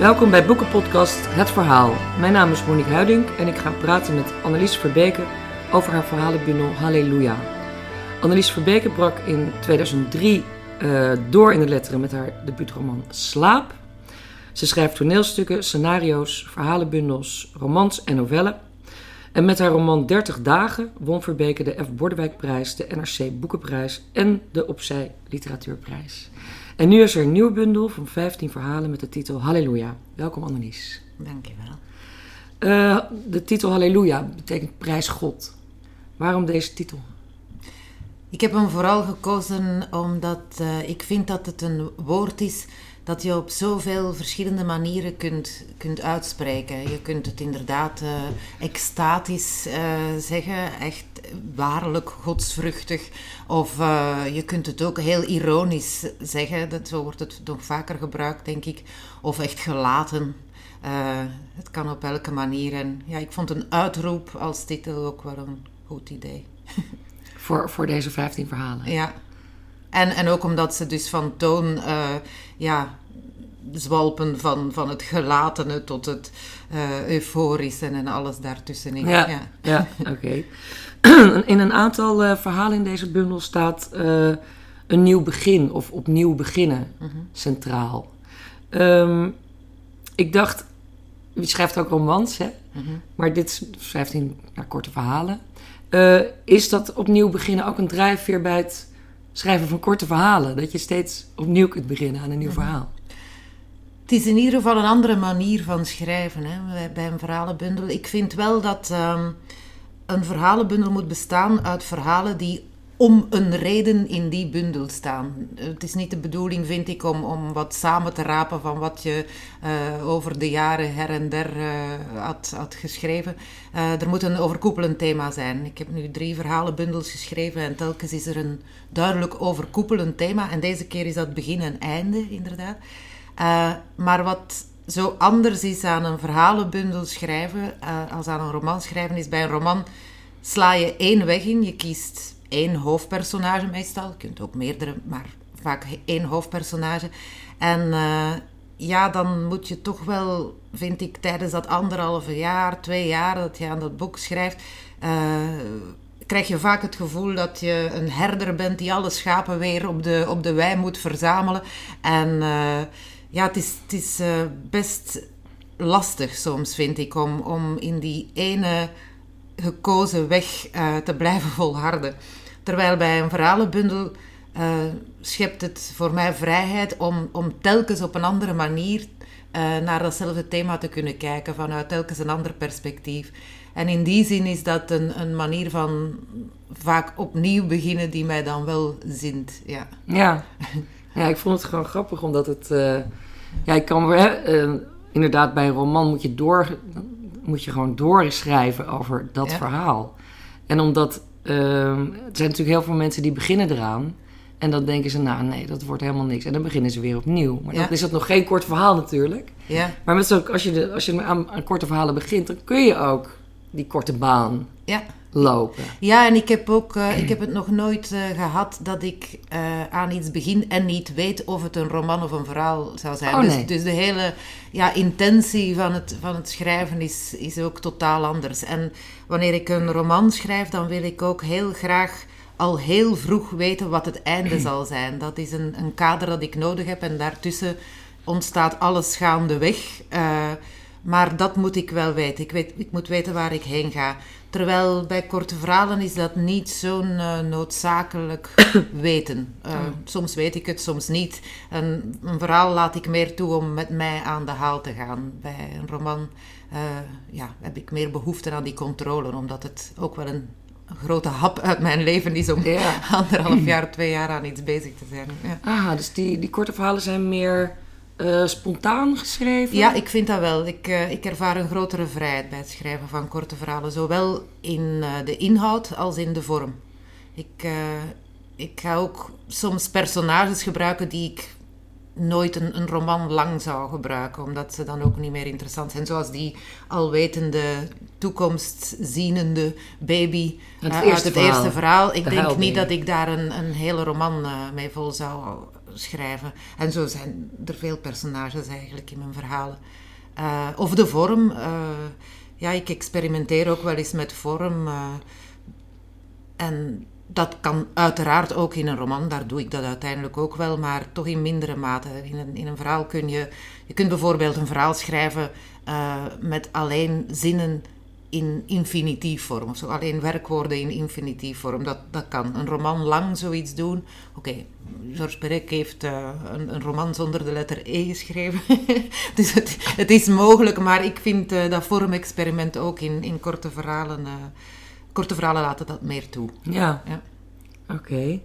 Welkom bij Boekenpodcast Het Verhaal. Mijn naam is Monique Huiding en ik ga praten met Annelies Verbeke over haar verhalenbundel Halleluja. Annelies Verbeke brak in 2003 uh, door in de letteren met haar debuutroman Slaap. Ze schrijft toneelstukken, scenario's, verhalenbundels, romans en novellen. En met haar roman 30 dagen won Verbeke de F. Bordewijkprijs, de NRC Boekenprijs en de Opzij Literatuurprijs. En nu is er een nieuwe bundel van 15 verhalen met de titel Halleluja. Welkom Annelies. Dankjewel. Uh, de titel Halleluja betekent prijs God. Waarom deze titel? Ik heb hem vooral gekozen omdat uh, ik vind dat het een woord is dat je op zoveel verschillende manieren kunt, kunt uitspreken. Je kunt het inderdaad uh, extatisch uh, zeggen, echt waarlijk godsvruchtig. Of uh, je kunt het ook heel ironisch zeggen, dat, zo wordt het nog vaker gebruikt, denk ik. Of echt gelaten. het kan op elke manier. En ja, ik vond een uitroep als titel ook wel een goed idee. voor, voor deze 15 verhalen? Ja. En, en ook omdat ze dus van toon ja, zwalpen van, van het gelatene tot het uh, euforische en alles daartussenin. Ja, ja. ja oké. in een aantal uh, verhalen in deze bundel staat een nieuw begin of opnieuw beginnen -hmm. centraal. Um, ik dacht, je schrijft ook romans, hè? -hmm. maar dit schrijft in nou, korte verhalen. is dat opnieuw beginnen ook een drijfveer bij het schrijven van korte verhalen? Dat je steeds opnieuw kunt beginnen aan een nieuw -hmm. verhaal? Het is in ieder geval een andere manier van schrijven hè, bij een verhalenbundel. Ik vind wel dat um, een verhalenbundel moet bestaan uit verhalen die om een reden in die bundel staan. Het is niet de bedoeling, vind ik, om, om wat samen te rapen van wat je uh, over de jaren her en der uh, had, had geschreven. Uh, er moet een overkoepelend thema zijn. Ik heb nu drie verhalenbundels geschreven en telkens is er een duidelijk overkoepelend thema. En deze keer is dat begin en einde, inderdaad. Maar wat zo anders is aan een verhalenbundel schrijven als aan een roman schrijven, is bij een roman sla je één weg in. Je kiest één hoofdpersonage meestal. Je kunt ook meerdere, maar vaak één hoofdpersonage. En uh, ja, dan moet je toch wel, vind ik, tijdens dat anderhalve jaar, twee jaar dat je aan dat boek schrijft, krijg je vaak het gevoel dat je een herder bent die alle schapen weer op de, op de wei moet verzamelen. En ja, het is, het is best lastig soms, vind ik, om, om in die ene gekozen weg te blijven volharden. Terwijl bij een verhalenbundel uh, schept het voor mij vrijheid om, om telkens op een andere manier naar datzelfde thema te kunnen kijken, vanuit telkens een ander perspectief. En in die zin is dat een, een manier van vaak opnieuw beginnen die mij dan wel zint. Ja. ja. Ja, ik vond het gewoon grappig, omdat het... Uh, ja, ik kan... Uh, inderdaad, bij een roman moet je, door, moet je gewoon doorschrijven over dat verhaal. En omdat... Uh, er zijn natuurlijk heel veel mensen die beginnen eraan... En dan denken ze, nou nee, dat wordt helemaal niks. En dan beginnen ze weer opnieuw. Maar ja. dan is dat nog geen kort verhaal natuurlijk. Ja. Maar met zo, als je, de, als je aan, aan korte verhalen begint, dan kun je ook die korte baan ja. Lopen. Ja, en ik heb ook uh, ik heb het nog nooit uh, gehad dat ik uh, aan iets begin en niet weet of het een roman of een verhaal zou zijn. Oh, dus, nee. dus de hele ja, intentie van het, van het schrijven is, is ook totaal anders. En wanneer ik een roman schrijf, dan wil ik ook heel graag al heel vroeg weten wat het einde zal zijn. Dat is een, een kader dat ik nodig heb en daartussen ontstaat alles gaandeweg. Uh, maar dat moet ik wel weten. Ik, weet, ik moet weten waar ik heen ga. Terwijl bij korte verhalen is dat niet zo'n uh, noodzakelijk weten. Uh, oh. Soms weet ik het, soms niet. En een verhaal laat ik meer toe om met mij aan de haal te gaan. Bij een roman uh, ja, heb ik meer behoefte aan die controle, omdat het ook wel een grote hap uit mijn leven is om ja. anderhalf jaar, twee jaar aan iets bezig te zijn. Ja. Ah, dus die, die korte verhalen zijn meer uh, spontaan geschreven? Ja, ik vind dat wel. Ik, uh, ik ervaar een grotere vrijheid bij het schrijven van korte verhalen. Zowel in uh, de inhoud als in de vorm. Ik, ik ga ook soms personages gebruiken die ik nooit een, een, roman lang zou gebruiken, omdat ze dan ook niet meer interessant zijn. Zoals die alwetende, toekomstzienende baby het uit het verhaal. eerste verhaal. Ik De denk niet dat ik daar een, een hele roman mee vol zou schrijven. En zo zijn er veel personages eigenlijk in mijn verhalen. Uh, of de vorm. Uh, ja, ik experimenteer ook wel eens met vorm. Uh, en dat kan uiteraard ook in een roman, daar doe ik dat uiteindelijk ook wel, maar toch in mindere mate. In een, in een verhaal kun je, je kunt bijvoorbeeld een verhaal schrijven met alleen zinnen in infinitiefvorm zo. Alleen werkwoorden in infinitiefvorm. Dat, dat kan. Een roman lang zoiets doen. Oké, Georges Perec heeft uh, een, een, roman zonder de letter E geschreven. dus het, het, is mogelijk, maar ik vind uh, dat vormexperiment ook in, in korte verhalen. Uh, korte verhalen laten dat meer toe. Ja. ja. Oké. Okay.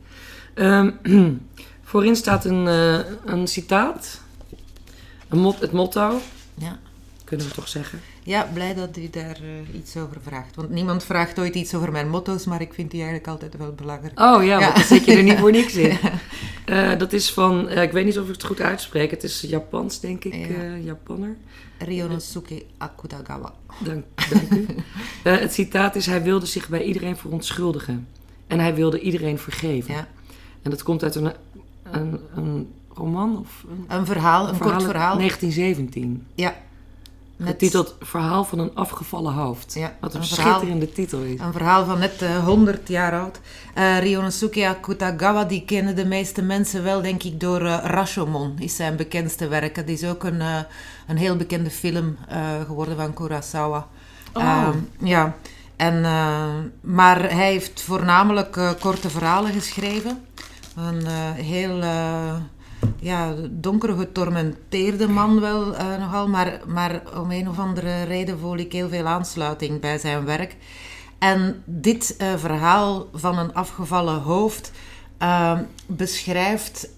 Um, voorin staat een, een citaat. Een mot, het motto. Ja. Kunnen we toch zeggen? Ja, blij dat u daar uh, iets over vraagt. Want niemand vraagt ooit iets over mijn motto's, maar ik vind die eigenlijk altijd wel belangrijk. Oh ja, ja. dan zit je er niet voor niks in. Uh, dat is van, uh, ik weet niet of ik het goed uitspreek, het is Japans, denk ik, ja. Japanner. Ryonosuke Akutagawa. Dank, dank u. het citaat is, hij wilde zich bij iedereen verontschuldigen. En hij wilde iedereen vergeven. Ja. En dat komt uit een, een, een roman? Of een, een verhaal, een, kort verhaal. 1917. Ja. Met... Getiteld Verhaal van een afgevallen hoofd. Ja, Wat een, een schitterende titel is. Een verhaal van net uh, 100 jaar oud. Uh, Ryonosuke Akutagawa, die kennen de meeste mensen wel, denk ik, door uh, Rashomon. Is zijn bekendste werk. Het is ook een, uh, een heel bekende film geworden van Kurosawa. Oh. ja. En, maar hij heeft voornamelijk korte verhalen geschreven. Een heel ja, donkere, getormenteerde man wel uh, nogal. Maar, maar om een of andere reden voel ik heel veel aansluiting bij zijn werk. En dit uh, verhaal van een afgevallen hoofd uh, beschrijft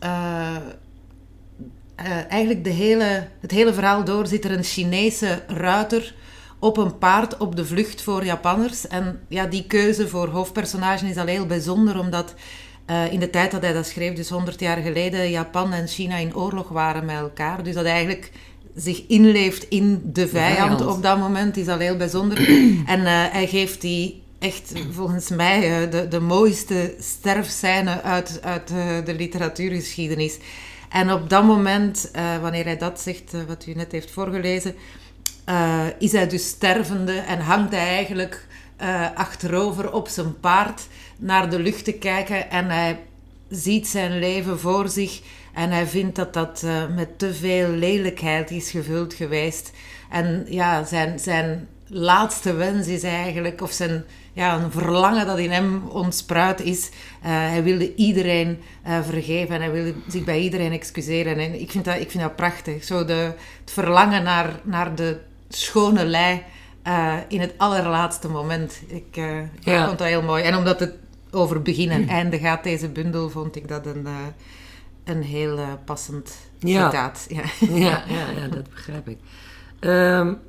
eigenlijk de hele, het hele verhaal door. Zit er een Chinese ruiter op een paard op de vlucht voor Japanners. En ja, die keuze voor hoofdpersonage is al heel bijzonder, omdat uh, in de tijd dat hij dat schreef, dus 100 jaar geleden, Japan en China in oorlog waren met elkaar. Dus dat hij eigenlijk zich inleeft in de vijand, op dat moment is al heel bijzonder. en uh, hij geeft die echt, volgens mij, uh, de, de mooiste sterfscène uit, uit de literatuurgeschiedenis. En op dat moment, wanneer hij dat zegt, wat u net heeft voorgelezen, is hij dus stervende en hangt hij eigenlijk achterover op zijn paard naar de lucht te kijken en hij ziet zijn leven voor zich en hij vindt dat dat uh, met te veel lelijkheid is gevuld geweest. En ja, zijn, zijn laatste wens is eigenlijk, of zijn ja, een verlangen dat in hem ontspruit is. Uh, hij wilde iedereen uh, vergeven en hij wilde zich bij iedereen excuseren. En ik vind dat, ik vind dat prachtig. Zo de, het verlangen naar, naar de schone lei uh, in het allerlaatste moment. Ik, ja. ik vond dat heel mooi. En omdat het over begin en einde gaat deze bundel, vond ik dat een, uh, een heel uh, passend ja. citaat. Ja. Ja, ja, ja, dat begrijp ik. Um,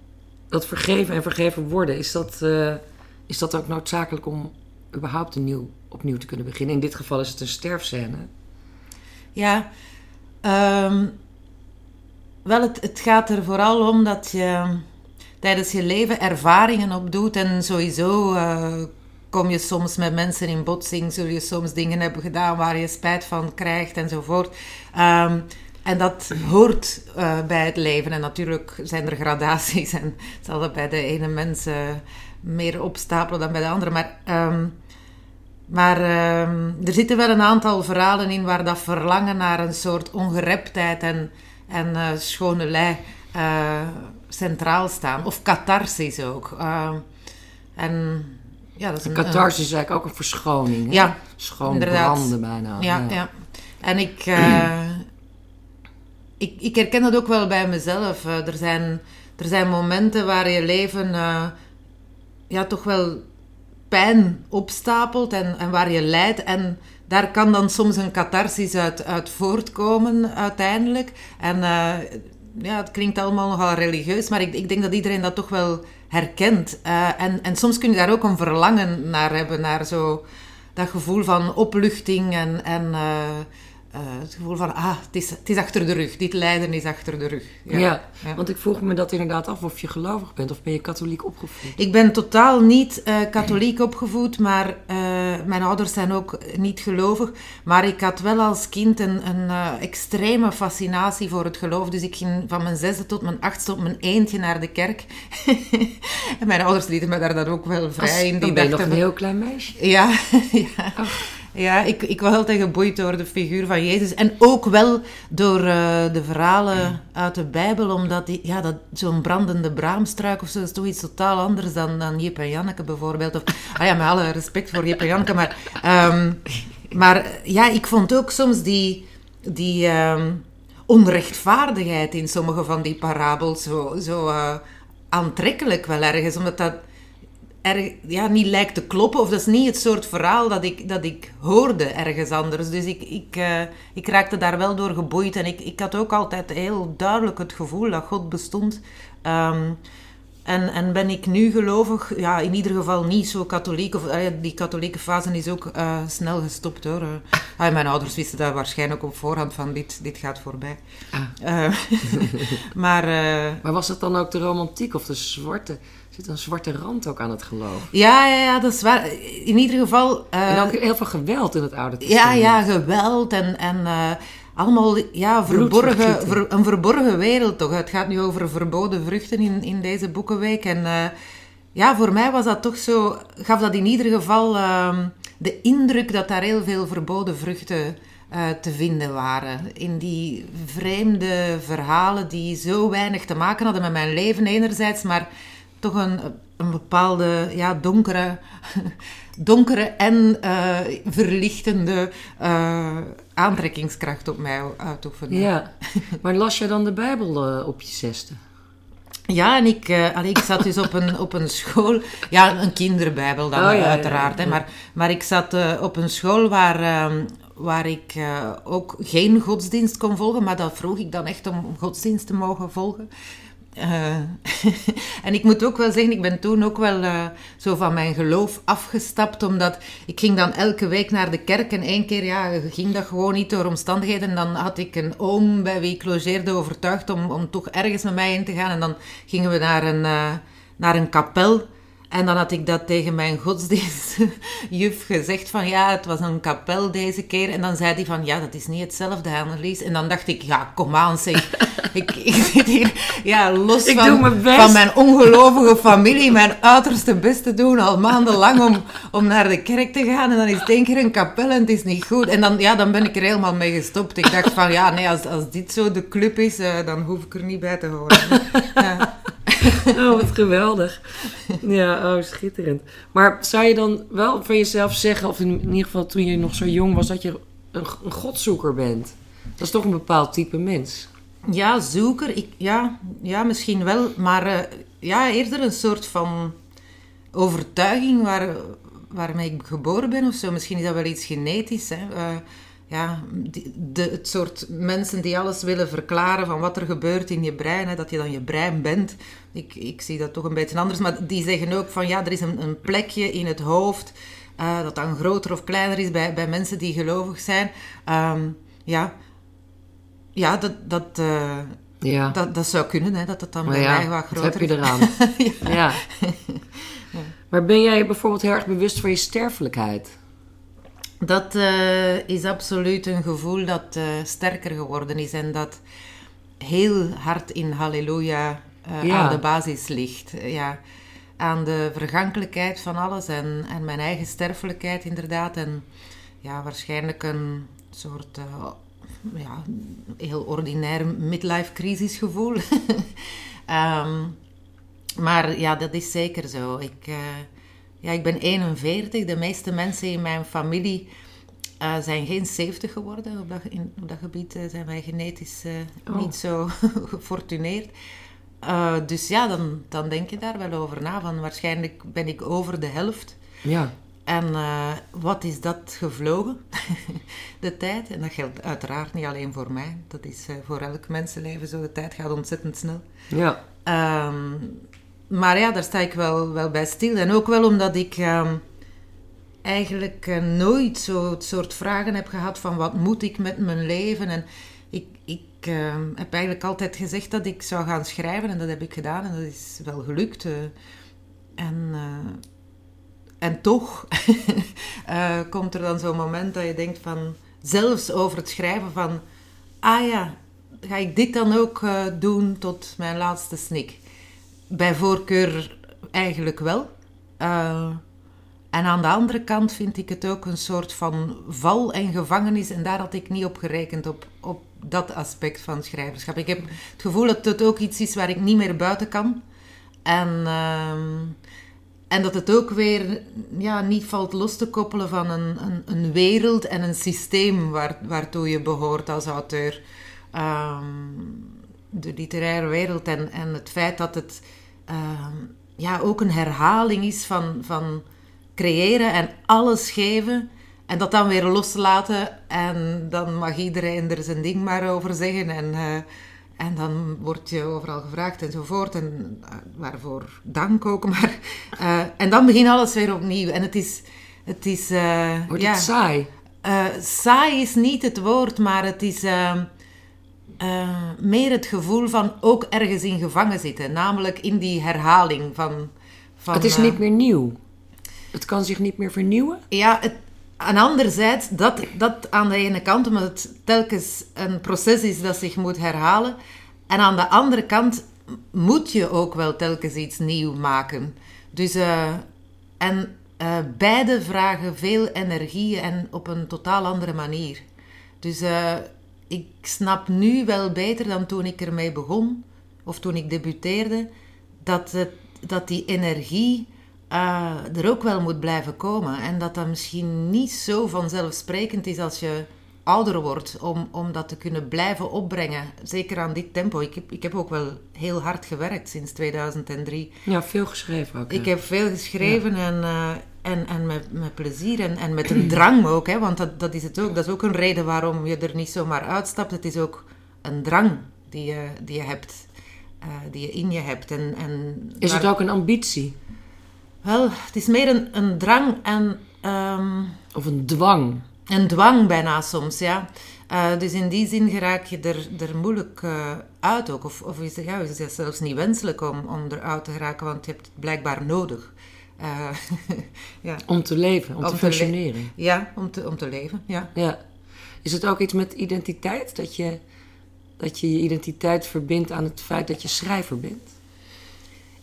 dat vergeven en vergeven worden, is dat, uh, is dat ook noodzakelijk om überhaupt nieuw, opnieuw te kunnen beginnen? In dit geval is het een sterfscène. Ja, um, wel, het, het gaat er vooral om dat je tijdens je leven ervaringen opdoet en sowieso kom je soms met mensen in botsing, zul je soms dingen hebben gedaan waar je spijt van krijgt enzovoort. Um, en dat hoort uh, bij het leven. En natuurlijk zijn er gradaties en zal dat bij de ene mensen uh, meer opstapelen dan bij de andere. Maar, um, maar um, er zitten wel een aantal verhalen in waar dat verlangen naar een soort ongereptheid en, en uh, schone lei centraal staan. Of catharsis ook. en ja, dat een, catharsis is eigenlijk ook een verschoning. Hè? Ja, Schoon inderdaad. branden bijna. Ja, ja. En ik, uh, ik, ik herken dat ook wel bij mezelf. Uh, er, zijn, er zijn momenten waar je leven uh, ja, toch wel pijn opstapelt en, en waar je lijdt. En daar kan dan soms een catharsis uit, uit voortkomen uiteindelijk. En ja, het klinkt allemaal nogal religieus, maar ik, ik denk dat iedereen dat toch wel herkent. Uh, en, en soms kun je daar ook een verlangen naar hebben, naar zo dat gevoel van opluchting en, en uh, uh, het gevoel van, ah, het is, het is achter de rug, dit lijden is achter de rug. Ja, ja, ja. want ik vroeg me dat inderdaad af of je gelovig bent of ben je katholiek opgevoed? Ik ben totaal niet katholiek opgevoed, maar mijn ouders zijn ook niet gelovig. Maar ik had wel als kind een, een extreme fascinatie voor het geloof. Dus ik ging van mijn zesde tot mijn achtste op mijn eentje naar de kerk. en mijn ouders lieten me daar dan ook wel vrij als, in. Die dan ben je nog een heel klein meisje? Ja, ja. Ja, ik, ik was altijd geboeid door de figuur van Jezus. En ook wel door uh, de verhalen uit de Bijbel. Omdat die, ja, dat, zo'n brandende braamstruik of zo is toch iets totaal anders dan, dan Jip en Janneke bijvoorbeeld. Of, ah ja, met alle respect voor Jip en Janneke. Maar, um, maar ja, ik vond ook soms die, die um, onrechtvaardigheid in sommige van die parabels zo, zo uh, aantrekkelijk wel ergens. Omdat dat erg, ja, niet lijkt te kloppen. Of dat is niet het soort verhaal dat ik, dat ik hoorde ergens anders. Dus ik, ik, uh, ik raakte daar wel door geboeid. En ik, ik had ook altijd heel duidelijk het gevoel dat God bestond. Um, en, en ben ik nu gelovig? Ja, in ieder geval niet zo katholiek. Of, uh, die katholieke fase is ook uh, snel gestopt hoor. Uh, mijn ouders wisten dat waarschijnlijk op voorhand van dit, dit gaat voorbij. Ah. maar, maar was het dan ook de romantiek of de zwarte? Zit een zwarte rand ook aan het geloof. Ja, ja, ja dat is waar. In ieder geval... Uh, en ook heel veel geweld in het Oude Testament. Ja, ja, geweld en... en uh, allemaal ja, verborgen, ver, een verborgen wereld toch. Het gaat nu over verboden vruchten in, in deze boekenweek. En uh, ja, voor mij was dat toch zo... Gaf dat in ieder geval de indruk dat daar heel veel verboden vruchten... Te vinden waren. In die vreemde verhalen die zo weinig te maken hadden met mijn leven enerzijds, maar toch een, een bepaalde ja, donkere, donkere en uh, verlichtende uh, aantrekkingskracht op mij uitoefenen. Ja, maar las je dan de Bijbel uh, op je zesde? Ja, en ik, allee, ik zat dus op een, op een school, ja, een kinderbijbel dan oh, ja, uiteraard, ja, ja. Hè, maar, maar ik zat op een school waar, waar ik ook geen godsdienst kon volgen, maar dat vroeg ik dan echt om godsdienst te mogen volgen. Uh, en ik moet ook wel zeggen, ik ben toen ook wel uh, zo van mijn geloof afgestapt, omdat ik ging dan elke week naar de kerk en één keer ja, ging dat gewoon niet door omstandigheden. En dan had ik een oom bij wie ik logeerde overtuigd om, om toch ergens met mij in te gaan. En dan gingen we naar een, uh, naar een kapel. En dan had ik dat tegen mijn godsdienstjuf gezegd van ja, het was een kapel deze keer. En dan zei hij van ja, dat is niet hetzelfde, Annelies. En dan dacht ik, ja, kom aan zeg. ik, ik zit hier ja, los ik van, mijn van mijn ongelovige familie mijn uiterste best te doen al maandenlang om, om naar de kerk te gaan. En dan is het één keer een kapel en het is niet goed. En dan, ja, dan ben ik er helemaal mee gestopt. Ik dacht van ja, nee, als, als dit zo de club is, uh, dan hoef ik er niet bij te horen. Ja. Oh, wat geweldig. Ja, oh, schitterend. Maar zou je dan wel van jezelf zeggen, of in ieder geval toen je nog zo jong was, dat je een, een godzoeker bent? Dat is toch een bepaald type mens? Ja, zoeker. Ik, ja, ja, misschien wel. Maar uh, ja, eerder een soort van overtuiging waar, waarmee ik geboren ben of zo. Misschien is dat wel iets genetisch. Hè. Uh, ja, de, het soort mensen die alles willen verklaren van wat er gebeurt in je brein, hè, dat je dan je brein bent. Ik, ik zie dat toch een beetje anders, maar die zeggen ook van ja, er is een, een plekje in het hoofd uh, dat dan groter of kleiner is bij, bij mensen die gelovig zijn. Um, ja, ja, dat, dat, uh, ja. dat, dat zou kunnen, hè, dat het dan maar bij ja, mij wat groter heb je eraan. ja. ja. Maar ben jij bijvoorbeeld heel erg bewust van je sterfelijkheid? Dat uh, is absoluut een gevoel dat uh, sterker geworden is en dat heel hard in Halleluja uh, ja. aan de basis ligt. ja, aan de vergankelijkheid van alles en, en mijn eigen sterfelijkheid inderdaad. En ja, waarschijnlijk een soort ja, heel ordinair midlife crisisgevoel. um, maar ja, dat is zeker zo. Ik ja, ik ben 41. De meeste mensen in mijn familie uh, zijn geen 70 geworden. Op dat, in, op dat gebied uh, zijn wij genetisch uh, oh. niet zo gefortuneerd. Dus ja, dan, dan denk je daar wel over na. Van waarschijnlijk ben ik over de helft. Ja. En wat is dat gevlogen, de tijd? En dat geldt uiteraard niet alleen voor mij. Dat is voor elk mensenleven zo. De tijd gaat ontzettend snel. Ja. Um, maar ja, daar sta ik wel, wel bij stil. En ook wel omdat ik uh, eigenlijk uh, nooit zo het soort vragen heb gehad van wat moet ik met mijn leven. En ik, ik uh, heb eigenlijk altijd gezegd dat ik zou gaan schrijven en dat heb ik gedaan en dat is wel gelukt. Eh. en en toch uh, komt er dan zo'n moment dat je denkt van, zelfs over het schrijven van, ah ja, ga ik dit dan ook doen tot mijn laatste snik? Bij voorkeur eigenlijk wel. En aan de andere kant vind ik het ook een soort van val en gevangenis. En daar had ik niet op gerekend, op, op dat aspect van schrijverschap. Ik heb het gevoel dat het ook iets is waar ik niet meer buiten kan. En, uh, en dat het ook weer ja, niet valt los te koppelen van een, een, een wereld en een systeem waar, waartoe je behoort als auteur. Um, de literaire wereld en, en het feit dat het um, ja, ook een herhaling is van, van creëren en alles geven. En dat dan weer loslaten. En dan mag iedereen er zijn ding maar over zeggen. En, uh, en dan word je overal gevraagd enzovoort. En uh, waarvoor dank ook maar. Uh, en dan begint alles weer opnieuw. En het is... Het is Wordt ja, het saai? saai is niet het woord, maar het is... meer het gevoel van ook ergens in gevangen zitten. Namelijk in die herhaling van... van het is niet meer nieuw. Het kan zich niet meer vernieuwen? Ja, het, en anderzijds, dat, dat aan de ene kant, omdat het telkens een proces is dat zich moet herhalen. En aan de andere kant moet je ook wel telkens iets nieuw maken. Dus, uh, en uh, beide vragen veel energie en op een totaal andere manier. Dus uh, ik snap nu wel beter dan toen ik ermee begon, of toen ik debuteerde, dat, het, dat die energie uh, er ook wel moet blijven komen. En dat dat misschien niet zo vanzelfsprekend is als je ouder wordt, om, om dat te kunnen blijven opbrengen. Zeker aan dit tempo. Ik heb, ik heb ook wel heel hard gewerkt sinds 2003. Ja, veel geschreven ook. Ik heb veel geschreven en, uh, en, en met, met plezier en, en met een drang ook. Hè, want dat, dat is het ook. Dat is ook een reden waarom je er niet zomaar uitstapt. Het is ook een drang die je, die je hebt. Uh, die je in je hebt. En, en is het ook een ambitie? Wel, het is meer een, een drang en... Um, of een dwang. Een dwang bijna soms, ja. Uh, dus in die zin geraak je er, er moeilijk uh, uit ook. Of, of is, het, ja, is het zelfs niet wenselijk om, om eruit te geraken, want je hebt het blijkbaar nodig. Uh, ja. Om te leven, om, om te functioneren. ja, om te, om te leven, ja. ja. Is het ook iets met identiteit? Dat je, dat je je identiteit verbindt aan het feit dat je schrijver bent?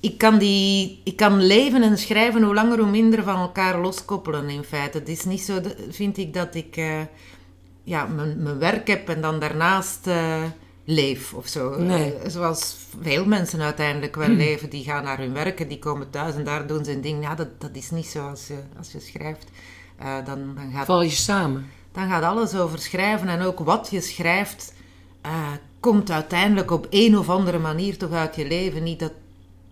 Ik kan, die, ik kan leven en schrijven hoe langer hoe minder van elkaar loskoppelen in feite. Het is niet zo, vind ik, dat ik uh, ja, mijn, mijn werk heb en dan daarnaast uh, leef of zo. Nee. Uh, zoals veel mensen uiteindelijk wel leven. Die gaan naar hun werk en die komen thuis en daar doen ze een ding. Ja, dat, dat is niet zo als je, als je schrijft. dan, dan gaat, Val je samen? Dan gaat alles over schrijven en ook wat je schrijft... komt uiteindelijk op een of andere manier toch uit je leven. Niet dat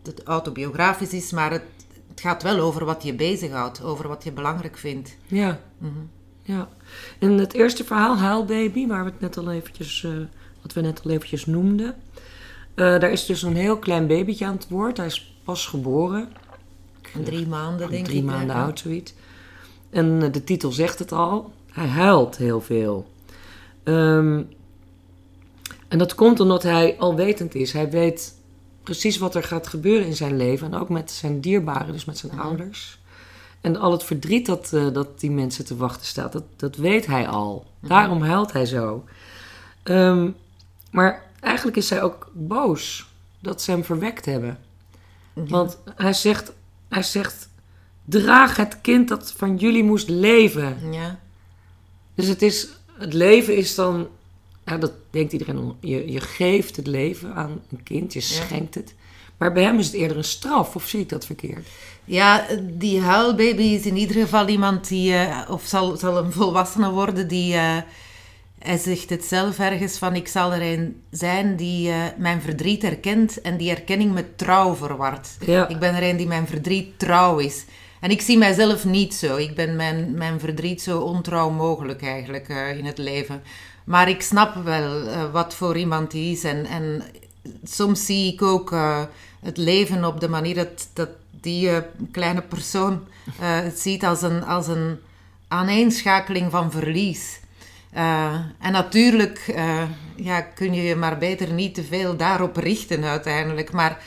het autobiografisch is, maar het, het, gaat wel over wat je bezighoudt, over wat je belangrijk vindt. Ja. Mm -hmm. ja. En het eerste verhaal, Huilbaby, waar we het net al eventjes, uh, wat we net al eventjes noemden. Uh, daar is dus een heel klein babytje aan het woord. Hij is pas geboren. Drie maanden, denk drie ik. Drie maanden oud, zoiets. En uh, de titel zegt het al. Hij huilt heel veel. Um, en dat komt omdat hij alwetend is. Hij weet precies wat er gaat gebeuren in zijn leven. En ook met zijn dierbaren, dus met zijn ouders. En al het verdriet dat, uh, dat die mensen te wachten staat, dat, dat weet hij al. Daarom huilt hij zo. Um, maar eigenlijk is hij ook boos dat ze hem verwekt hebben. Want hij zegt, hij zegt: draag het kind dat van jullie moest leven. Ja. Dus het, is, het leven is dan ja, dat denkt iedereen. Je, je geeft het leven aan een kind, je schenkt het. Maar bij hem is het eerder een straf, of zie ik dat verkeerd? Ja, die huilbaby is in ieder geval iemand die, uh, of zal, zal een volwassene worden die. Uh, hij zegt het zelf ergens van: Ik zal er een zijn die uh, mijn verdriet erkent en die erkenning met trouw verward. Ja. Ik ben er een die mijn verdriet trouw is. En ik zie mijzelf niet zo. Ik ben mijn, mijn verdriet zo ontrouw mogelijk eigenlijk in het leven. Maar ik snap wel uh, wat voor iemand die is. En, en soms zie ik ook uh, het leven op de manier dat, dat die uh, kleine persoon het ziet als een, als een aaneenschakeling van verlies. en natuurlijk ja, kun je je maar beter niet te veel daarop richten uiteindelijk. Maar,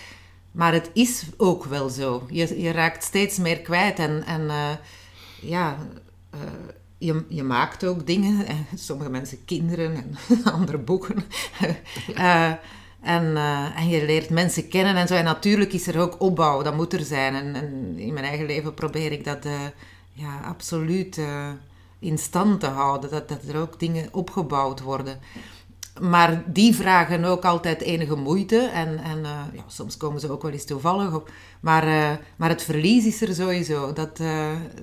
maar het is ook wel zo. Je, je raakt steeds meer kwijt en, en eh, ja, eh, je, je maakt ook dingen. En sommige mensen kinderen en andere boeken. Eh, en, eh, en je leert mensen kennen en zo. En natuurlijk is er ook opbouw, dat moet er zijn. En, in mijn eigen leven probeer ik dat eh, ja, absoluut in stand te houden. Dat, dat er ook dingen opgebouwd worden. Maar die vragen ook altijd enige moeite. En, en ja, soms komen ze ook wel eens toevallig op. Maar, maar het verlies is er sowieso. Dat,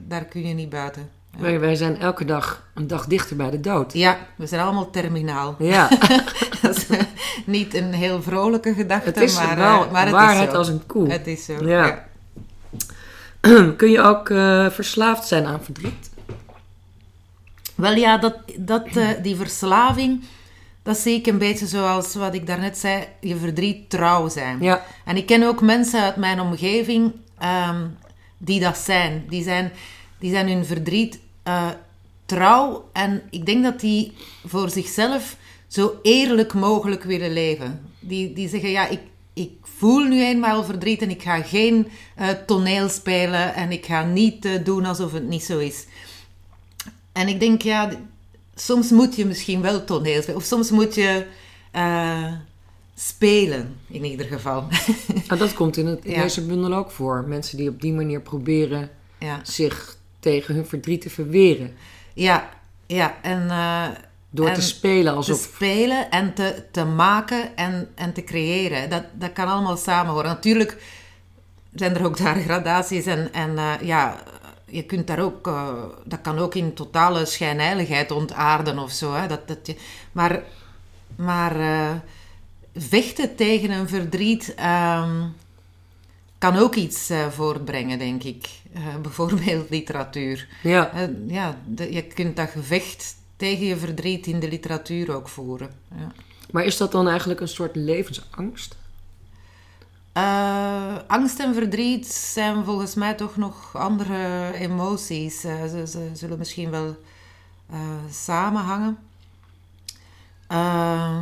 daar kun je niet buiten. Wij, wij zijn elke dag een dag dichter bij de dood. Ja, we zijn allemaal terminaal. Ja, dat is eh, niet een heel vrolijke gedachte, het is maar, wel eh, maar het waarheid is zo. als een koe. Het is zo. Ja. ja. Kun je ook eh, verslaafd zijn aan verdriet? Wel ja, dat, dat, die verslaving, dat zie ik een beetje zoals wat ik daarnet zei, je verdriet trouw zijn. Ja, En ik ken ook mensen uit mijn omgeving ehm, die dat zijn. Die zijn, die zijn hun verdriet eh, trouw en ik denk dat die voor zichzelf zo eerlijk mogelijk willen leven. Die, die zeggen, ja, ik, ik voel nu eenmaal verdriet en ik ga geen eh, toneel spelen en ik ga niet eh, doen alsof het niet zo is. En ik denk, ja, soms moet je misschien wel toneel spelen. Of soms moet je spelen, in ieder geval. nou, dat komt in, het, in Ja. deze bundel ook voor. Mensen die op die manier proberen ja, zich tegen hun verdriet te verweren. ja, ja. En eh, Door En te spelen te alsof... spelen en te, te maken en, en te creëren. Dat, dat kan allemaal samen worden. Natuurlijk zijn er ook daar gradaties en, en eh, ja, je kunt daar ook, eh, dat kan ook in totale schijnheiligheid ontaarden of zo. Hè? Dat, dat je, maar maar vechten tegen een verdriet ehm, kan ook iets eh, voortbrengen, denk ik. Eh, bijvoorbeeld literatuur. Ja, Eh, ja, de- je kunt dat gevecht tegen je verdriet in de literatuur ook voeren. Ja. maar is dat dan eigenlijk een soort levensangst? Angst en verdriet zijn volgens mij toch nog andere emoties. Ze, ze zullen misschien wel samenhangen. Eh,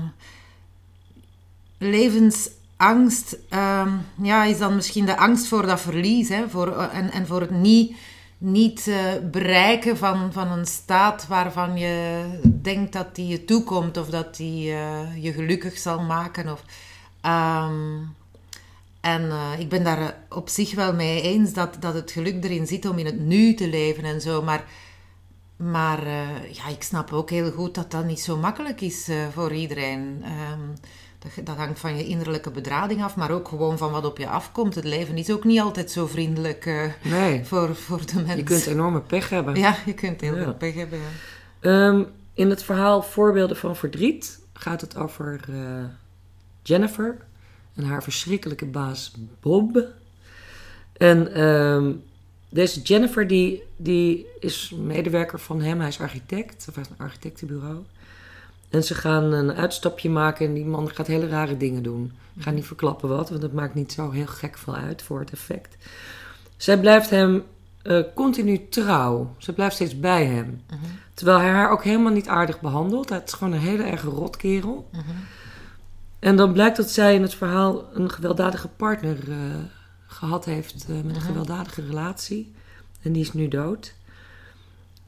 levensangst ehm, ja, is dan misschien de angst voor dat verlies hè, voor, eh, en, en voor het niet, niet eh, bereiken van, van een staat waarvan je denkt dat die je toekomt of dat die eh, je gelukkig zal maken. Of, ehm, en ik ben daar op zich wel mee eens dat, dat het geluk erin zit om in het nu te leven en zo. Maar, maar ja, ik snap ook heel goed dat dat niet zo makkelijk is voor iedereen. Ehm, dat, hangt van je innerlijke bedrading af, maar ook gewoon van wat op je afkomt. Het leven is ook niet altijd zo vriendelijk eh, Nee, voor, voor de mensen. je kunt enorme pech hebben. Ja, je kunt heel Ja. veel pech hebben. Ja. Ehm, in het verhaal Voorbeelden van Verdriet gaat het over eh, Jennifer en haar verschrikkelijke baas Bob. En ehm, deze Jennifer die, die is medewerker van hem, hij is architect, of hij heeft een architectenbureau. En ze gaan een uitstapje maken en die man gaat hele rare dingen doen. Ik ga niet verklappen wat, want dat maakt niet zo heel gek veel uit voor het effect. Zij blijft hem eh, continu trouw. Ze blijft steeds bij hem. Terwijl hij haar ook helemaal niet aardig behandelt. Hij is gewoon een hele erge rotkerel. En dan blijkt dat zij in het verhaal een gewelddadige partner eh, gehad heeft eh, met een gewelddadige relatie. En die is nu dood.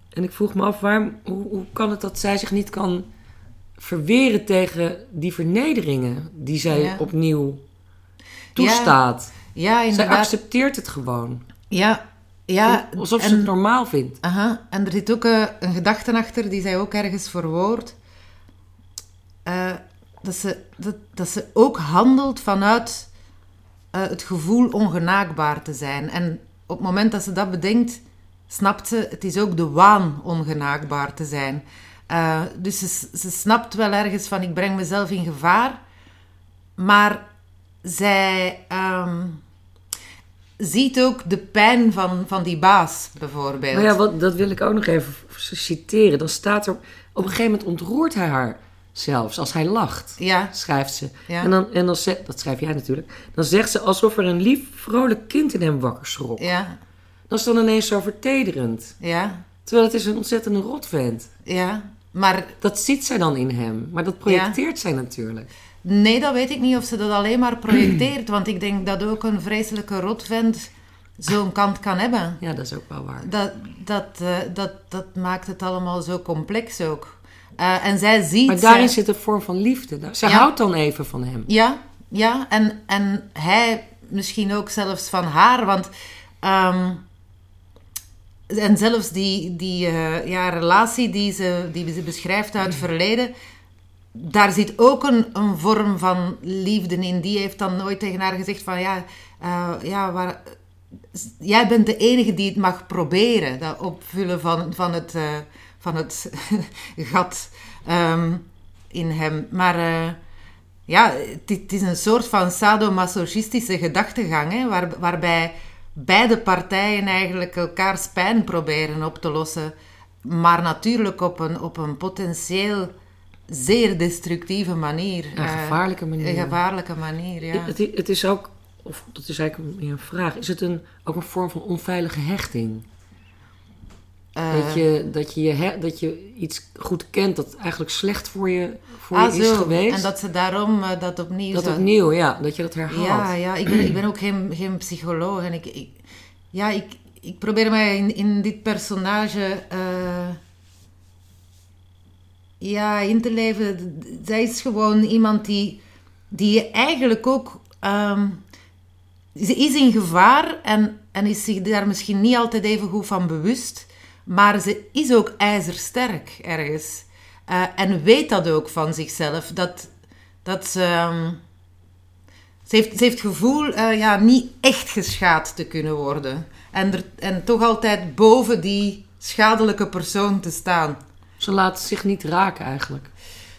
En ik vroeg me af, waarom, hoe, hoe kan het dat zij zich niet kan verweren tegen die vernederingen die zij Ja. opnieuw toestaat? Ja, zij inderdaad. accepteert het gewoon. Ja, ja. Alsof ze en- het normaal vindt. Aha, en er zit ook eh, een gedachte achter die zij ook ergens verwoordt. Eh, dat, ze, dat, dat ze ook handelt vanuit eh, het gevoel ongenaakbaar te zijn. En op het moment dat ze dat bedenkt, snapt ze, het is ook de waan ongenaakbaar te zijn. Eh, dus ze, ze snapt wel ergens van, ik breng mezelf in gevaar. Maar zij ehm, ziet ook de pijn van, van die baas, bijvoorbeeld. Nou ja, wat, dat wil ik ook nog even citeren. Dan staat er... Op een gegeven moment ontroert hij haar zelfs als hij lacht. Ja, Schrijft ze. Ja. En dan, en dan zegt, dat schrijf jij natuurlijk. Dan zegt ze alsof er een lief, vrolijk kind in hem wakker schrok. ja, Dat is dan ineens zo vertederend. ja, Terwijl het is een ontzettende rotvent. ja. Maar Dat ziet zij dan in hem. Maar dat projecteert zij natuurlijk. Nee, dat weet ik niet of ze dat alleen maar projecteert. want ik denk dat ook een vreselijke rotvent zo'n kant kan hebben. Ja, dat is ook wel waar. Dat, dat, eh, dat, dat maakt het allemaal zo complex ook. Eh, en zij ziet... Maar daarin zij- zit een vorm van liefde. Ze Ja. houdt dan even van hem. Ja, ja. En, en hij misschien ook zelfs van haar. Want... ehm, en zelfs die, die eh, ja, relatie die ze, die ze beschrijft uit het verleden... Daar zit ook een, een vorm van liefde in. Die heeft dan nooit tegen haar gezegd van... Ja, eh, ja waar, jij bent de enige die het mag proberen. Dat opvullen van, van het, eh, van het gat ehm, in hem. Maar ja, het, het is een soort van sadomasochistische gedachtegang, hè, waar, waarbij beide partijen eigenlijk elkaars pijn proberen op te lossen. Maar natuurlijk op een, op een potentieel zeer destructieve manier. Een Eh, gevaarlijke manier. Een gevaarlijke manier, ja. Het, het is ook, of dat is eigenlijk meer een vraag, is het een, ook een vorm van onveilige hechting? Eh, dat, je, dat, je, je dat je iets goed kent dat eigenlijk slecht voor je, voor ah, je is zo. geweest. En dat ze daarom eh, dat opnieuw... dat opnieuw, ja, dat je dat herhaalt. Ja, ja ik, ben, ik ben ook geen, geen psycholoog. En ik, ik, ja, ik, ik probeer mij in, in dit personage eh, ja, in te leven. Zij is gewoon iemand die, die je eigenlijk ook... ehm, ze is in gevaar en, en is zich daar misschien niet altijd even goed van bewust. Maar ze is ook ijzersterk ergens. Eh, en weet dat ook van zichzelf. Dat, dat ze... ehm, ze heeft, ze heeft het gevoel eh, ja, niet echt geschaad te kunnen worden. En, er, en toch altijd boven die schadelijke persoon te staan. Ze laat zich niet raken eigenlijk.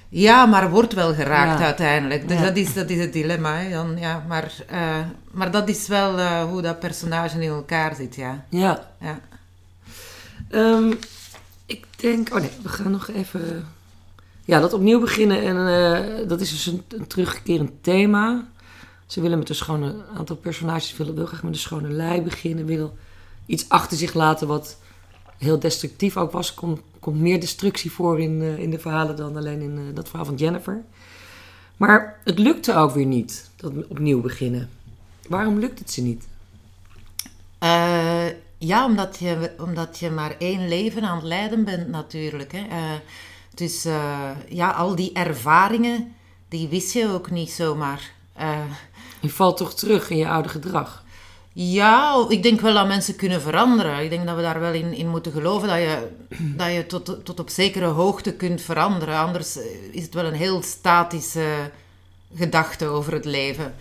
Ja, maar wordt wel geraakt Ja. uiteindelijk. Dus Ja. dat, is, dat is het dilemma. Hè. Dan, ja, maar, eh, maar dat is wel hoe dat personage in elkaar zit, ja. Ja. ja. Ehm, ik denk, oh nee, we gaan nog even. Ja, dat opnieuw beginnen. En eh, dat is dus een, terugkerend thema. Ze willen met een schone aantal personages willen wil graag met een schone lei beginnen. Willen iets achter zich laten wat heel destructief ook was. Komt, komt meer destructie voor in, eh, in de verhalen dan alleen in eh, dat verhaal van Jennifer. Maar het lukte ook weer niet, dat opnieuw beginnen. Waarom lukt het ze niet? Ja, omdat je, omdat je maar één leven aan het leiden bent natuurlijk. Hè. Dus eh, ja, al die ervaringen, die wist je ook niet zomaar. Eh, Je valt toch terug in je oude gedrag. Ja, ik denk wel dat mensen kunnen veranderen. Ik denk dat we daar wel in, in moeten geloven dat je, dat je tot, tot op zekere hoogte kunt veranderen. Anders is het wel een heel statische gedachte over het leven.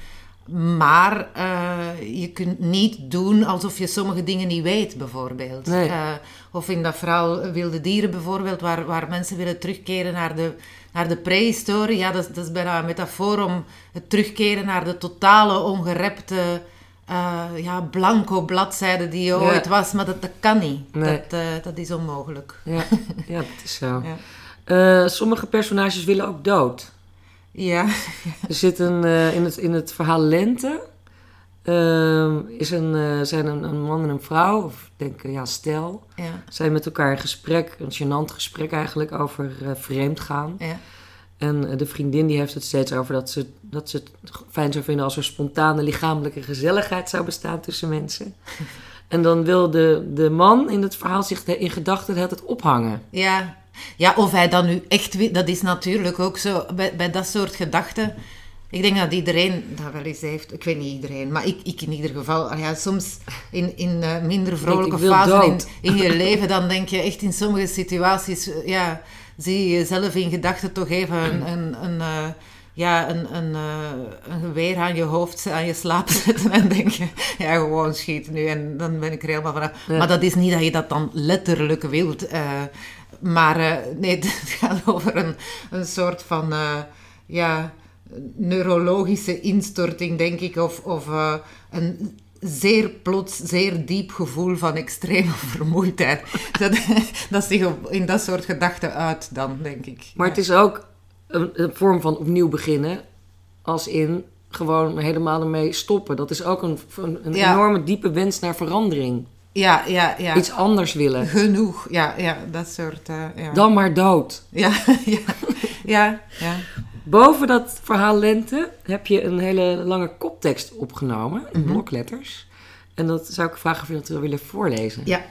Maar eh, je kunt niet doen alsof je sommige dingen niet weet, bijvoorbeeld. Nee. Eh, of in dat verhaal Wilde Dieren bijvoorbeeld, waar, waar mensen willen terugkeren naar de, naar de prehistorie. Ja, dat, is- dat is bijna een metafoor om het terugkeren naar de totale ongerepte, eh, ja, blanco bladzijde die je Ja. ooit was. Maar dat, dat kan niet. Nee. Dat, eh, dat is onmogelijk. Ja, ja dat is zo. Ja. Eh, sommige personages willen ook dood. Ja, Er zit een, eh, in, het, in het verhaal Lente ehm, is een, eh, zijn een, een man en een vrouw, of denk, eh, ja, stel, ja, zijn met elkaar in gesprek, een gênant gesprek eigenlijk, over vreemd gaan. ja. En de vriendin die heeft het steeds over dat ze, dat ze het fijn zou vinden als er spontane lichamelijke gezelligheid zou bestaan tussen mensen. En dan wil de, de man in het verhaal zich in gedachten het ophangen. Ja. Ja, of hij dan nu echt... wi- Dat is natuurlijk ook zo, bij, bij dat soort gedachten... Ik denk dat iedereen dat wel eens heeft. Ik weet niet iedereen, maar ik, ik in ieder geval. Ah Ja, soms in, in eh, minder vrolijke fasen in, je leven, dan denk je echt in sommige situaties... eh, Ja, zie je jezelf in gedachten toch even een... een, een eh, ja, een, een, een geweer aan je hoofd, aan je slaap zetten en denk je, ja, gewoon schiet nu en dan ben ik er helemaal vanaf. Ja. Maar dat is niet dat je dat dan letterlijk wilt. Maar eh, nee, het gaat over een, een soort van eh, ja, neurologische instorting, denk ik. Of, of eh, een zeer plots, zeer diep gevoel van extreme vermoeidheid. Dat, dat zich op- in dat soort gedachten uit dan, denk ik. Maar het is ook een, een vorm van opnieuw beginnen, als in gewoon helemaal ermee stoppen. Dat is ook een, een, een Ja. enorme diepe wens naar verandering. Ja, ja, ja. Iets anders willen. Genoeg, ja, ja, dat soort... eh, ja. Dan maar dood. Ja, ja, ja, ja. Boven dat verhaal Lente heb je een hele lange koptekst opgenomen in Mhm. blokletters. En dat zou ik vragen of je dat wil willen voorlezen. Ja.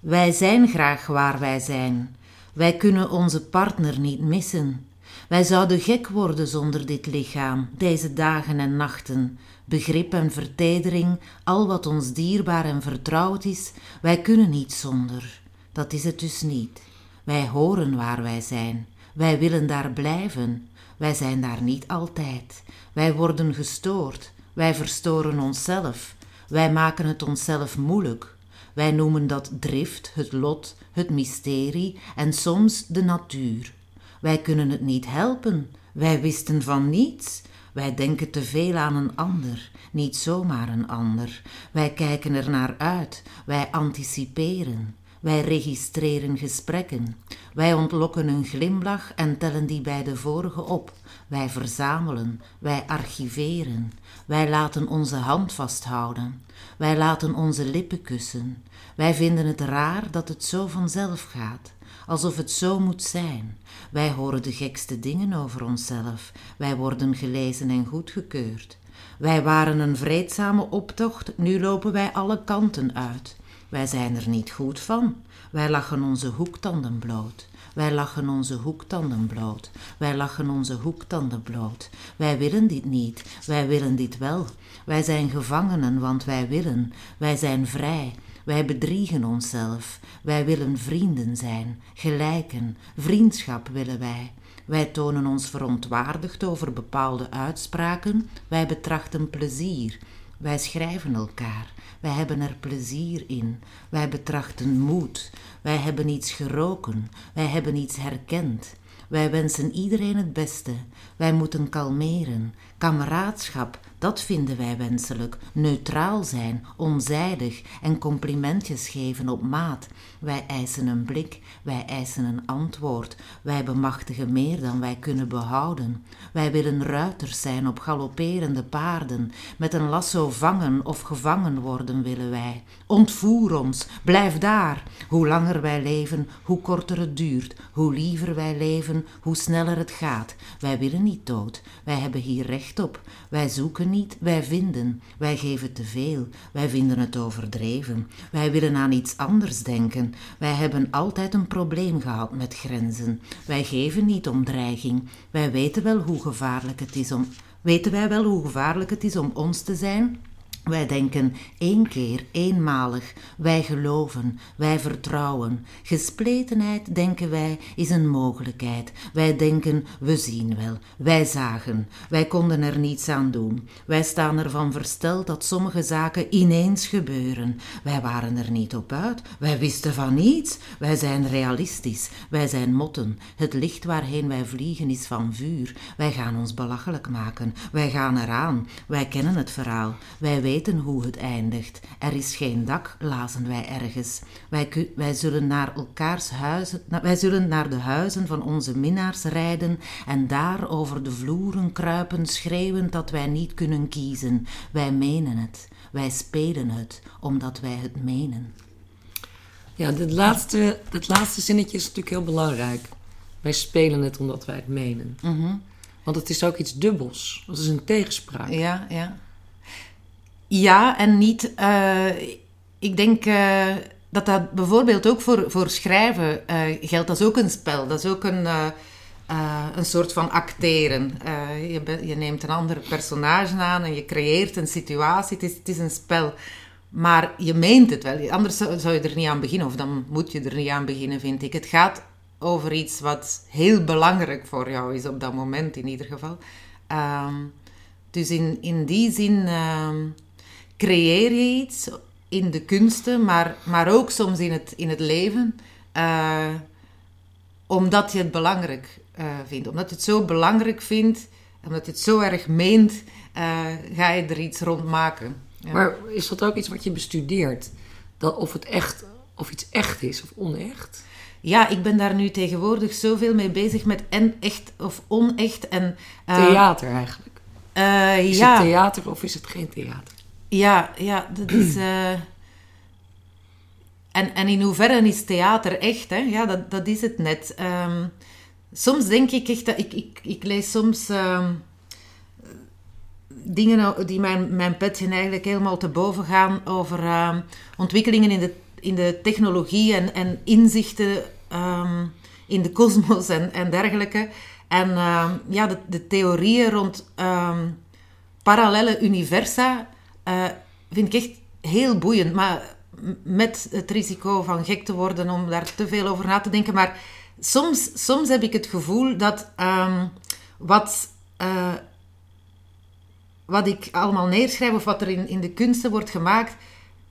Wij zijn graag waar wij zijn. Wij kunnen onze partner niet missen. Wij zouden gek worden zonder dit lichaam, deze dagen en nachten. Begrip en vertedering, al wat ons dierbaar en vertrouwd is, wij kunnen niet zonder. Dat is het dus niet. Wij horen waar wij zijn. Wij willen daar blijven. Wij zijn daar niet altijd. Wij worden gestoord. Wij verstoren onszelf. Wij maken het onszelf moeilijk. Wij noemen dat drift, het lot, het mysterie en soms de natuur. Wij kunnen het niet helpen. Wij wisten van niets. Wij denken te veel aan een ander, niet zomaar een ander. Wij kijken er naar uit. Wij anticiperen. Wij registreren gesprekken. Wij ontlokken een glimlach en tellen die bij de vorige op. Wij verzamelen, wij archiveren. Wij laten onze hand vasthouden. Wij laten onze lippen kussen. Wij vinden het raar dat het zo vanzelf gaat, alsof het zo moet zijn. Wij horen de gekste dingen over onszelf. Wij worden gelezen en goedgekeurd. Wij waren een vreedzame optocht, nu lopen wij alle kanten uit. Wij zijn er niet goed van. Wij lachen onze hoektanden bloot. Wij lachen onze hoektanden bloot. Wij lachen onze hoektanden bloot. Wij willen dit niet. Wij willen dit wel. Wij zijn gevangenen, want wij willen. Wij zijn vrij. Wij bedriegen onszelf. Wij willen vrienden zijn, gelijken. Vriendschap willen wij. Wij tonen ons verontwaardigd over bepaalde uitspraken. Wij betrachten plezier. Wij schrijven elkaar. Wij hebben er plezier in. Wij betrachten moed. Wij hebben iets geroken. Wij hebben iets herkend. Wij wensen iedereen het beste. Wij moeten kalmeren. Kameraadschap, dat vinden wij wenselijk. Neutraal zijn, onzijdig en complimentjes geven op maat. Wij eisen een blik, wij eisen een antwoord. Wij bemachtigen meer dan wij kunnen behouden. Wij willen ruiters zijn op galopperende paarden. Met een lasso vangen of gevangen worden willen wij. Ontvoer ons, blijf daar. Hoe langer wij leven, hoe korter het duurt. Hoe liever wij leven, hoe sneller het gaat. Wij willen niet dood, wij hebben hier recht op. Wij zoeken niet, wij vinden. Wij geven te veel, wij vinden het overdreven. Wij willen aan iets anders denken. Wij hebben altijd een probleem gehad met grenzen. Wij geven niet om dreiging. Wij weten wel hoe gevaarlijk het is om. Weten wij wel hoe gevaarlijk het is om ons te zijn? Wij denken één keer, eenmalig. Wij geloven, wij vertrouwen. Gespletenheid, denken wij, is een mogelijkheid. Wij denken, we zien wel. Wij zagen. Wij konden er niets aan doen. Wij staan ervan versteld dat sommige zaken ineens gebeuren. Wij waren er niet op uit. Wij wisten van niets. Wij zijn realistisch. Wij zijn motten. Het licht waarheen wij vliegen is van vuur. Wij gaan ons belachelijk maken. Wij gaan eraan. Wij kennen het verhaal. Wij weten hoe het eindigt. Er is geen dak, lazen wij ergens. Wij, wij zullen naar elkaars huizen, wij zullen naar de huizen van onze minnaars rijden en daar over de vloeren kruipen, schreeuwend dat wij niet kunnen kiezen. Wij menen het. Wij spelen het, omdat wij het menen. Ja, dit laatste, dit laatste zinnetje is natuurlijk heel belangrijk. Wij spelen het omdat wij het menen. Want het is ook iets dubbels. Dat is een tegenspraak. Ja, ja. Ja, en niet. eh, ik denk eh, dat dat bijvoorbeeld ook voor, voor schrijven eh, geldt. Dat is ook een spel. Dat is ook een, een soort van acteren. Je, je neemt een ander personage aan en je creëert een situatie. Het is, het is een spel. Maar je meent het wel. Anders zou, zou je er niet aan beginnen. Of dan moet je er niet aan beginnen, vind ik. Het gaat over iets wat heel belangrijk voor jou is op dat moment, in ieder geval. Ehm, dus in, in die zin ehm, creëer je iets in de kunsten, maar, maar ook soms in het, in het leven, eh, omdat je het belangrijk eh, vindt. Omdat je het zo belangrijk vindt, omdat je het zo erg meent, eh, ga je er iets rond maken. Ja. Maar is dat ook iets wat je bestudeert? Dat of het echt, of iets echt is of onecht? Ja, ik ben daar nu tegenwoordig zoveel mee bezig met en echt of onecht. En, Theater eigenlijk. Is ja. het theater of is het geen theater? Ja, ja, dat is. eh, en, en in hoeverre is theater echt? Hè? Ja, dat, dat is het net. Ehm, soms denk ik echt dat ik, ik, ik lees soms ehm, dingen die mijn, mijn petje eigenlijk helemaal te boven gaan over ehm, ontwikkelingen in de, in de technologie en, en inzichten in de kosmos en, en dergelijke. En ja, de, de, theorieën rond parallele universa uh, vind ik echt heel boeiend. Maar met het risico van gek te worden om daar te veel over na te denken. Maar soms, soms heb ik het gevoel dat um, wat, uh, wat ik allemaal neerschrijf of wat er in, in de kunsten wordt gemaakt,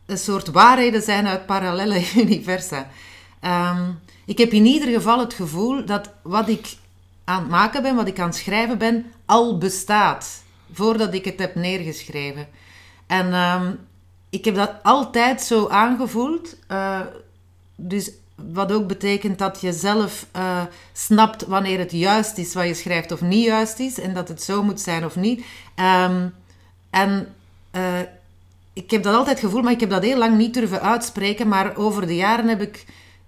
een soort waarheden zijn uit parallele universa. Um, ik heb in ieder geval het gevoel dat wat ik aan het maken ben, wat ik aan het schrijven ben, al bestaat. Voordat ik het heb neergeschreven. En um, ik heb dat altijd zo aangevoeld. Uh, dus wat ook betekent dat je zelf uh, snapt wanneer het juist is wat je schrijft of niet juist is. En dat het zo moet zijn of niet. Um, en uh, ik heb dat altijd gevoeld, maar ik heb dat heel lang niet durven uitspreken. Maar over de jaren heb ik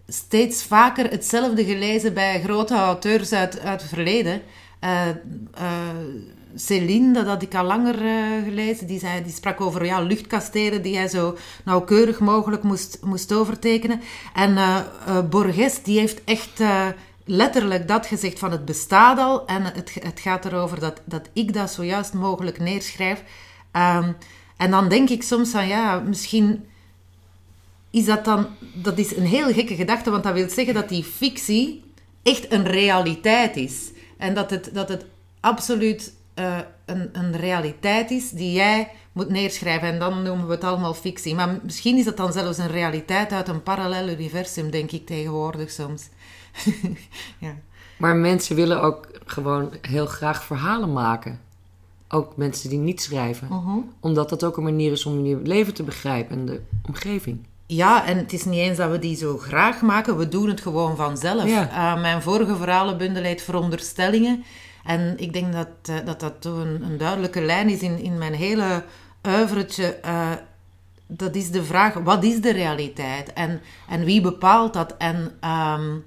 steeds vaker hetzelfde gelezen bij grote auteurs uit, uit het verleden. Céline, dat had ik al langer uh, gelezen, die, zei, die sprak over ja, luchtkastelen die hij zo nauwkeurig mogelijk moest, moest overtekenen. En uh, uh, Borges, die heeft echt letterlijk dat gezegd van het bestaat al en het, het gaat erover dat, dat ik dat zojuist mogelijk neerschrijf. Um, en dan denk ik soms van ja, misschien is dat dan, dat is een heel gekke gedachte, want dat wil zeggen dat die fictie echt een realiteit is. En dat het, dat het absoluut uh, een, een realiteit is die jij moet neerschrijven. En dan noemen we het allemaal fictie. Maar misschien is dat dan zelfs een realiteit uit een parallel universum, denk ik tegenwoordig soms. ja. Maar mensen willen ook gewoon heel graag verhalen maken. Ook mensen die niet schrijven. Uh -huh. Omdat dat ook een manier is om je leven te begrijpen en de omgeving. Ja, en het is niet eens dat we die zo graag maken, we doen het gewoon vanzelf. Ja. Uh, mijn vorige verhalenbundel heet Veronderstellingen. En ik denk dat uh, dat, dat een, een, duidelijke lijn is in, in mijn hele uivertje. Uh, dat is de vraag, wat is de realiteit? En, en wie bepaalt dat? En um,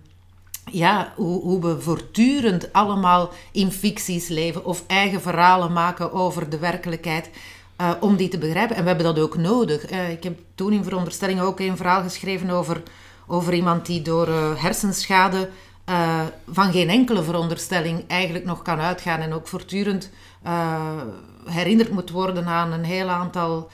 ja, hoe, hoe we voortdurend allemaal in ficties leven of eigen verhalen maken over de werkelijkheid. Uh, om die te begrijpen. En we hebben dat ook nodig. Ik heb toen in veronderstelling ook een verhaal geschreven over, over iemand die door hersenschade uh, van geen enkele veronderstelling eigenlijk nog kan uitgaan en ook voortdurend uh, herinnerd moet worden aan een heel aantal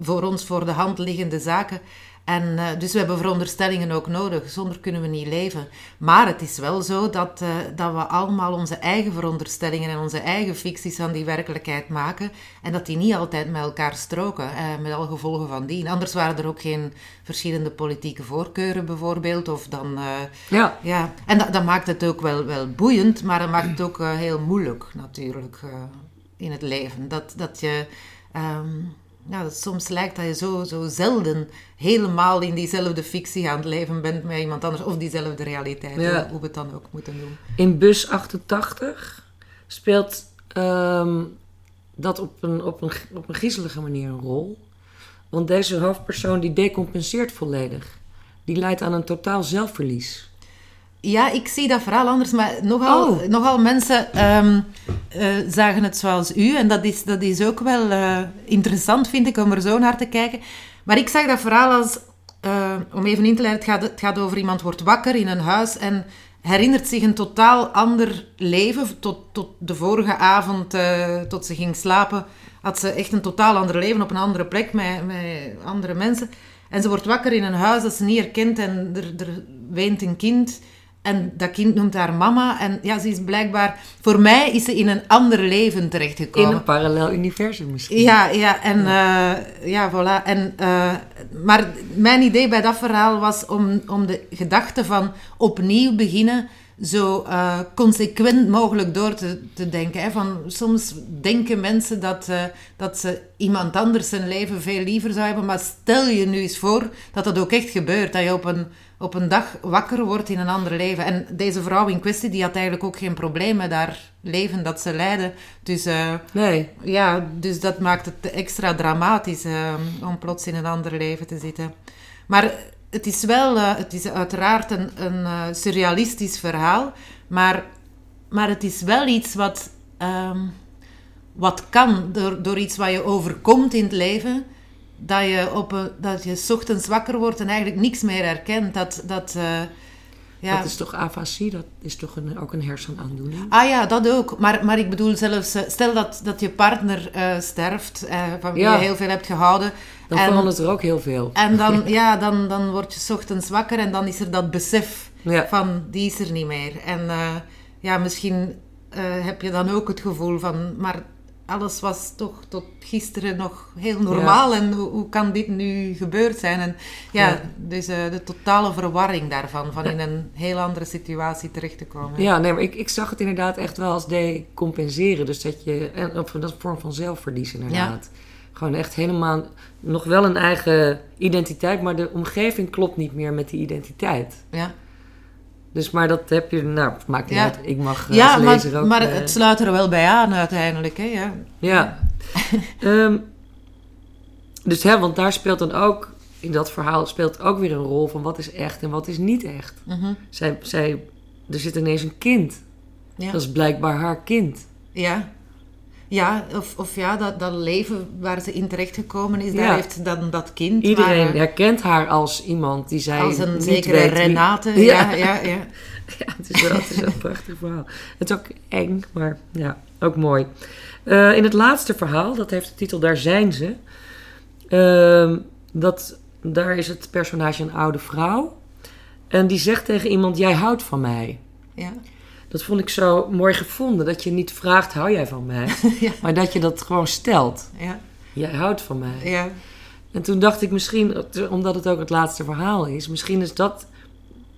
voor ons voor de hand liggende zaken. En uh, dus we hebben veronderstellingen ook nodig. Zonder kunnen we niet leven. Maar het is wel zo dat, uh, dat we allemaal onze eigen veronderstellingen en onze eigen ficties van die werkelijkheid maken. En dat die niet altijd met elkaar stroken. Uh, met alle gevolgen van dien. Anders waren er ook geen verschillende politieke voorkeuren bijvoorbeeld. Of dan, ja. ja. En dat, dat, maakt het ook wel, wel boeiend. Maar dat maakt het ook heel moeilijk natuurlijk in het leven. Dat, dat je... Um, ja, dat soms lijkt dat je zo, zo zelden helemaal in diezelfde fictie aan het leven bent met iemand anders. Of diezelfde realiteit, hoe we het dan ook moeten doen. In bus 88 speelt um, dat op een, op, een, op een griezelige manier een rol. Want deze hoofdpersoon die decompenseert volledig. Die leidt aan een totaal zelfverlies. Ja, ik zie dat verhaal anders, maar nogal, oh. nogal mensen um, uh, zagen het zoals u. En dat is, dat is ook wel uh, interessant, vind ik, om er zo naar te kijken. Maar ik zag dat verhaal als, uh, om even in te leiden, het gaat, het gaat over iemand wordt wakker in een huis en herinnert zich een totaal ander leven. Tot, tot de vorige avond, tot ze ging slapen, had ze echt een totaal ander leven op een andere plek met, met andere mensen. En ze wordt wakker in een huis dat ze niet herkent en er, er weent een kind... En dat kind noemt haar mama. En ja, ze is blijkbaar... Voor mij is ze in een ander leven terechtgekomen. In een parallel universum misschien. Ja, ja. En ja, uh, ja voilà. En, uh, maar mijn idee bij dat verhaal was om, om de gedachte van opnieuw beginnen zo uh, consequent mogelijk door te, te denken. Hè. Van, soms denken mensen dat, uh, dat ze iemand anders zijn leven veel liever zou hebben. Maar stel je nu eens voor dat dat ook echt gebeurt. Dat je op een op een dag wakker wordt in een ander leven. En deze vrouw in kwestie, die had eigenlijk ook geen probleem met haar leven dat ze leidde. Dus, uh, nee. ja, dus dat maakt het extra dramatisch uh, om plots in een ander leven te zitten. Maar het is wel, uh, het is uiteraard een, een surrealistisch verhaal, maar, maar het is wel iets wat, um, wat kan door, door iets wat je overkomt in het leven. Dat je, op een, dat je 's ochtends wakker wordt en eigenlijk niks meer herkent. Dat, dat, uh, ja. Dat is toch afasie, dat is toch een, ook een hersenaandoening? Ah ja, dat ook. Maar, maar ik bedoel zelfs, stel dat, dat je partner uh, sterft, uh, van wie ja. je heel veel hebt gehouden. Dan en, verandert er ook heel veel. En dan, ja, dan, dan word je 's ochtends wakker en dan is er dat besef ja. van, die is er niet meer. En ja, misschien heb je dan ook het gevoel van, maar alles was toch tot gisteren nog heel normaal. En hoe, hoe, kan dit nu gebeurd zijn? En ja, ja. dus uh, de totale verwarring daarvan, van in een heel andere situatie terecht te komen. Ja, nee, maar ik, ik zag het inderdaad echt wel als decompenseren. Dus dat je, en op dat vorm van zelfverlies inderdaad. Gewoon echt helemaal, nog wel een eigen identiteit, maar de omgeving klopt niet meer met die identiteit. Ja. Dus, maar dat heb je, nou, maakt niet ja. uit. Ik mag ja, als lezer maar, ook... maar uh, het sluit er wel bij aan uiteindelijk, hè? Ja. Ja. um, dus hè, want daar speelt dan ook, in dat verhaal speelt ook weer een rol van wat is echt en wat is niet echt. Mm -hmm. zij, zij, er zit ineens een kind. Ja. Dat is blijkbaar haar kind. Ja. Ja, of, of ja, dat, dat leven waar ze in terechtgekomen is, daar Ja. heeft dan dat kind. Iedereen maar, herkent haar als iemand die zij als een zekere wie- Renate. Ja. Ja, ja, ja. Ja, het is wel, het is wel een prachtig verhaal. Het is ook eng, maar ja, ook mooi. Eh, in het laatste verhaal, dat heeft de titel Daar zijn ze. Ehm, dat, daar is het personage een oude vrouw. En die zegt tegen iemand, jij houdt van mij. ja. Dat vond ik zo mooi gevonden. Dat je niet vraagt, hou jij van mij? Ja. Maar dat je dat gewoon stelt. ja, Jij houdt van mij. ja. En toen dacht ik misschien, omdat het ook het laatste verhaal is, misschien is dat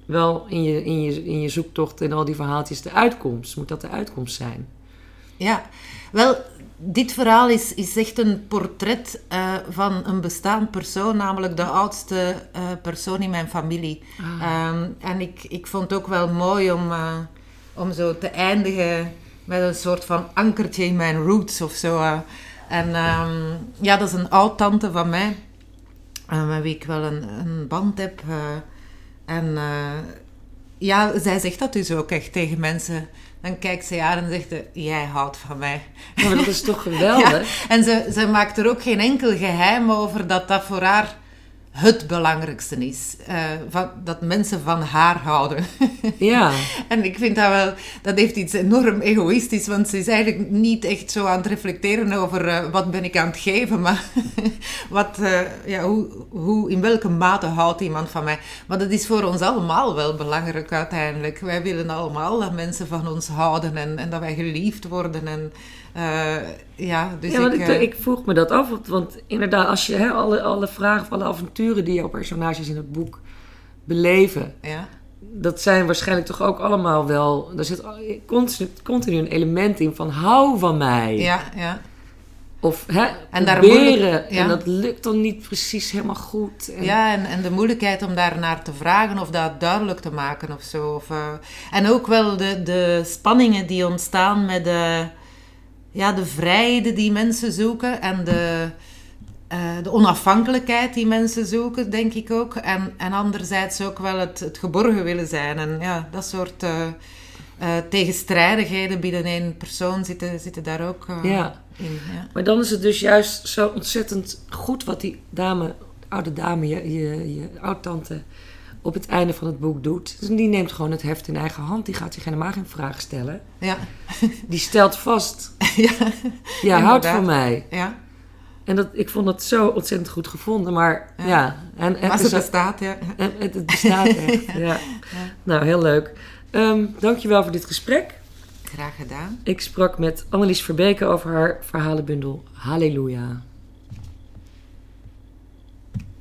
wel in je, in je, in je zoektocht en al die verhaaltjes de uitkomst. Moet dat de uitkomst zijn? Ja, wel, dit verhaal is, is echt een portret eh, van een bestaand persoon, namelijk de oudste eh, persoon in mijn familie. Ehm, en ik, ik vond het ook wel mooi om, eh, om zo te eindigen met een soort van ankertje in mijn roots of zo. eh. En ehm, ja, dat is een oud-tante van mij, eh, met wie ik wel een, een band heb. eh. en ja, zij zegt dat dus ook echt tegen mensen. Dan kijkt ze aan en zegt ze, jij houdt van mij. Maar dat is toch geweldig? En ze, ze maakt er ook geen enkel geheim over dat dat voor haar het belangrijkste is. Eh, van, dat mensen van haar houden. Ja. en ik vind dat wel, dat heeft iets enorm egoïstisch, want ze is eigenlijk niet echt zo aan het reflecteren over eh, wat ben ik aan het geven, maar wat, eh, ja, hoe, hoe, in welke mate houdt iemand van mij. Maar dat is voor ons allemaal wel belangrijk uiteindelijk. Wij willen allemaal dat mensen van ons houden en, en dat wij geliefd worden. En, ja, dus ja, want ik, ik, ik vroeg me dat af. Want, want inderdaad, als je hè, alle, alle vragen of alle avonturen die jouw personages in het boek beleven, ja. dat zijn waarschijnlijk toch ook allemaal wel. Er zit continu, continu een element in van hou van mij. Ja, ja. Of hè, En daar proberen. ja. En dat lukt dan niet precies helemaal goed. En, Ja, en, en de moeilijkheid om daar naar te vragen of dat duidelijk te maken of zo. Of, eh, en ook wel de, de spanningen die ontstaan met de, ja, de vrijheden die mensen zoeken en de, eh, de onafhankelijkheid die mensen zoeken, denk ik ook. En, en anderzijds ook wel het, het geborgen willen zijn. En ja, dat soort eh, eh, tegenstrijdigheden binnen één persoon zitten, zitten daar ook Ja. in. Ja. Maar dan is het dus juist zo ontzettend goed wat die dame, oude dame, je, je, je oud-tante, op het einde van het boek doet. Dus die neemt gewoon het heft in eigen hand. Die gaat zich helemaal geen vraag stellen. Ja. Die stelt vast, ja. jij houdt van mij. ja. En dat, ik vond dat zo ontzettend goed gevonden. Maar ja, Ja. en, en, Maar ze dus- bestaat, ja. en het, het bestaat echt. ja. Nou, heel leuk. Ehm dankjewel voor dit gesprek. Graag gedaan. Ik sprak met Annelies Verbeke over haar verhalenbundel Halleluja.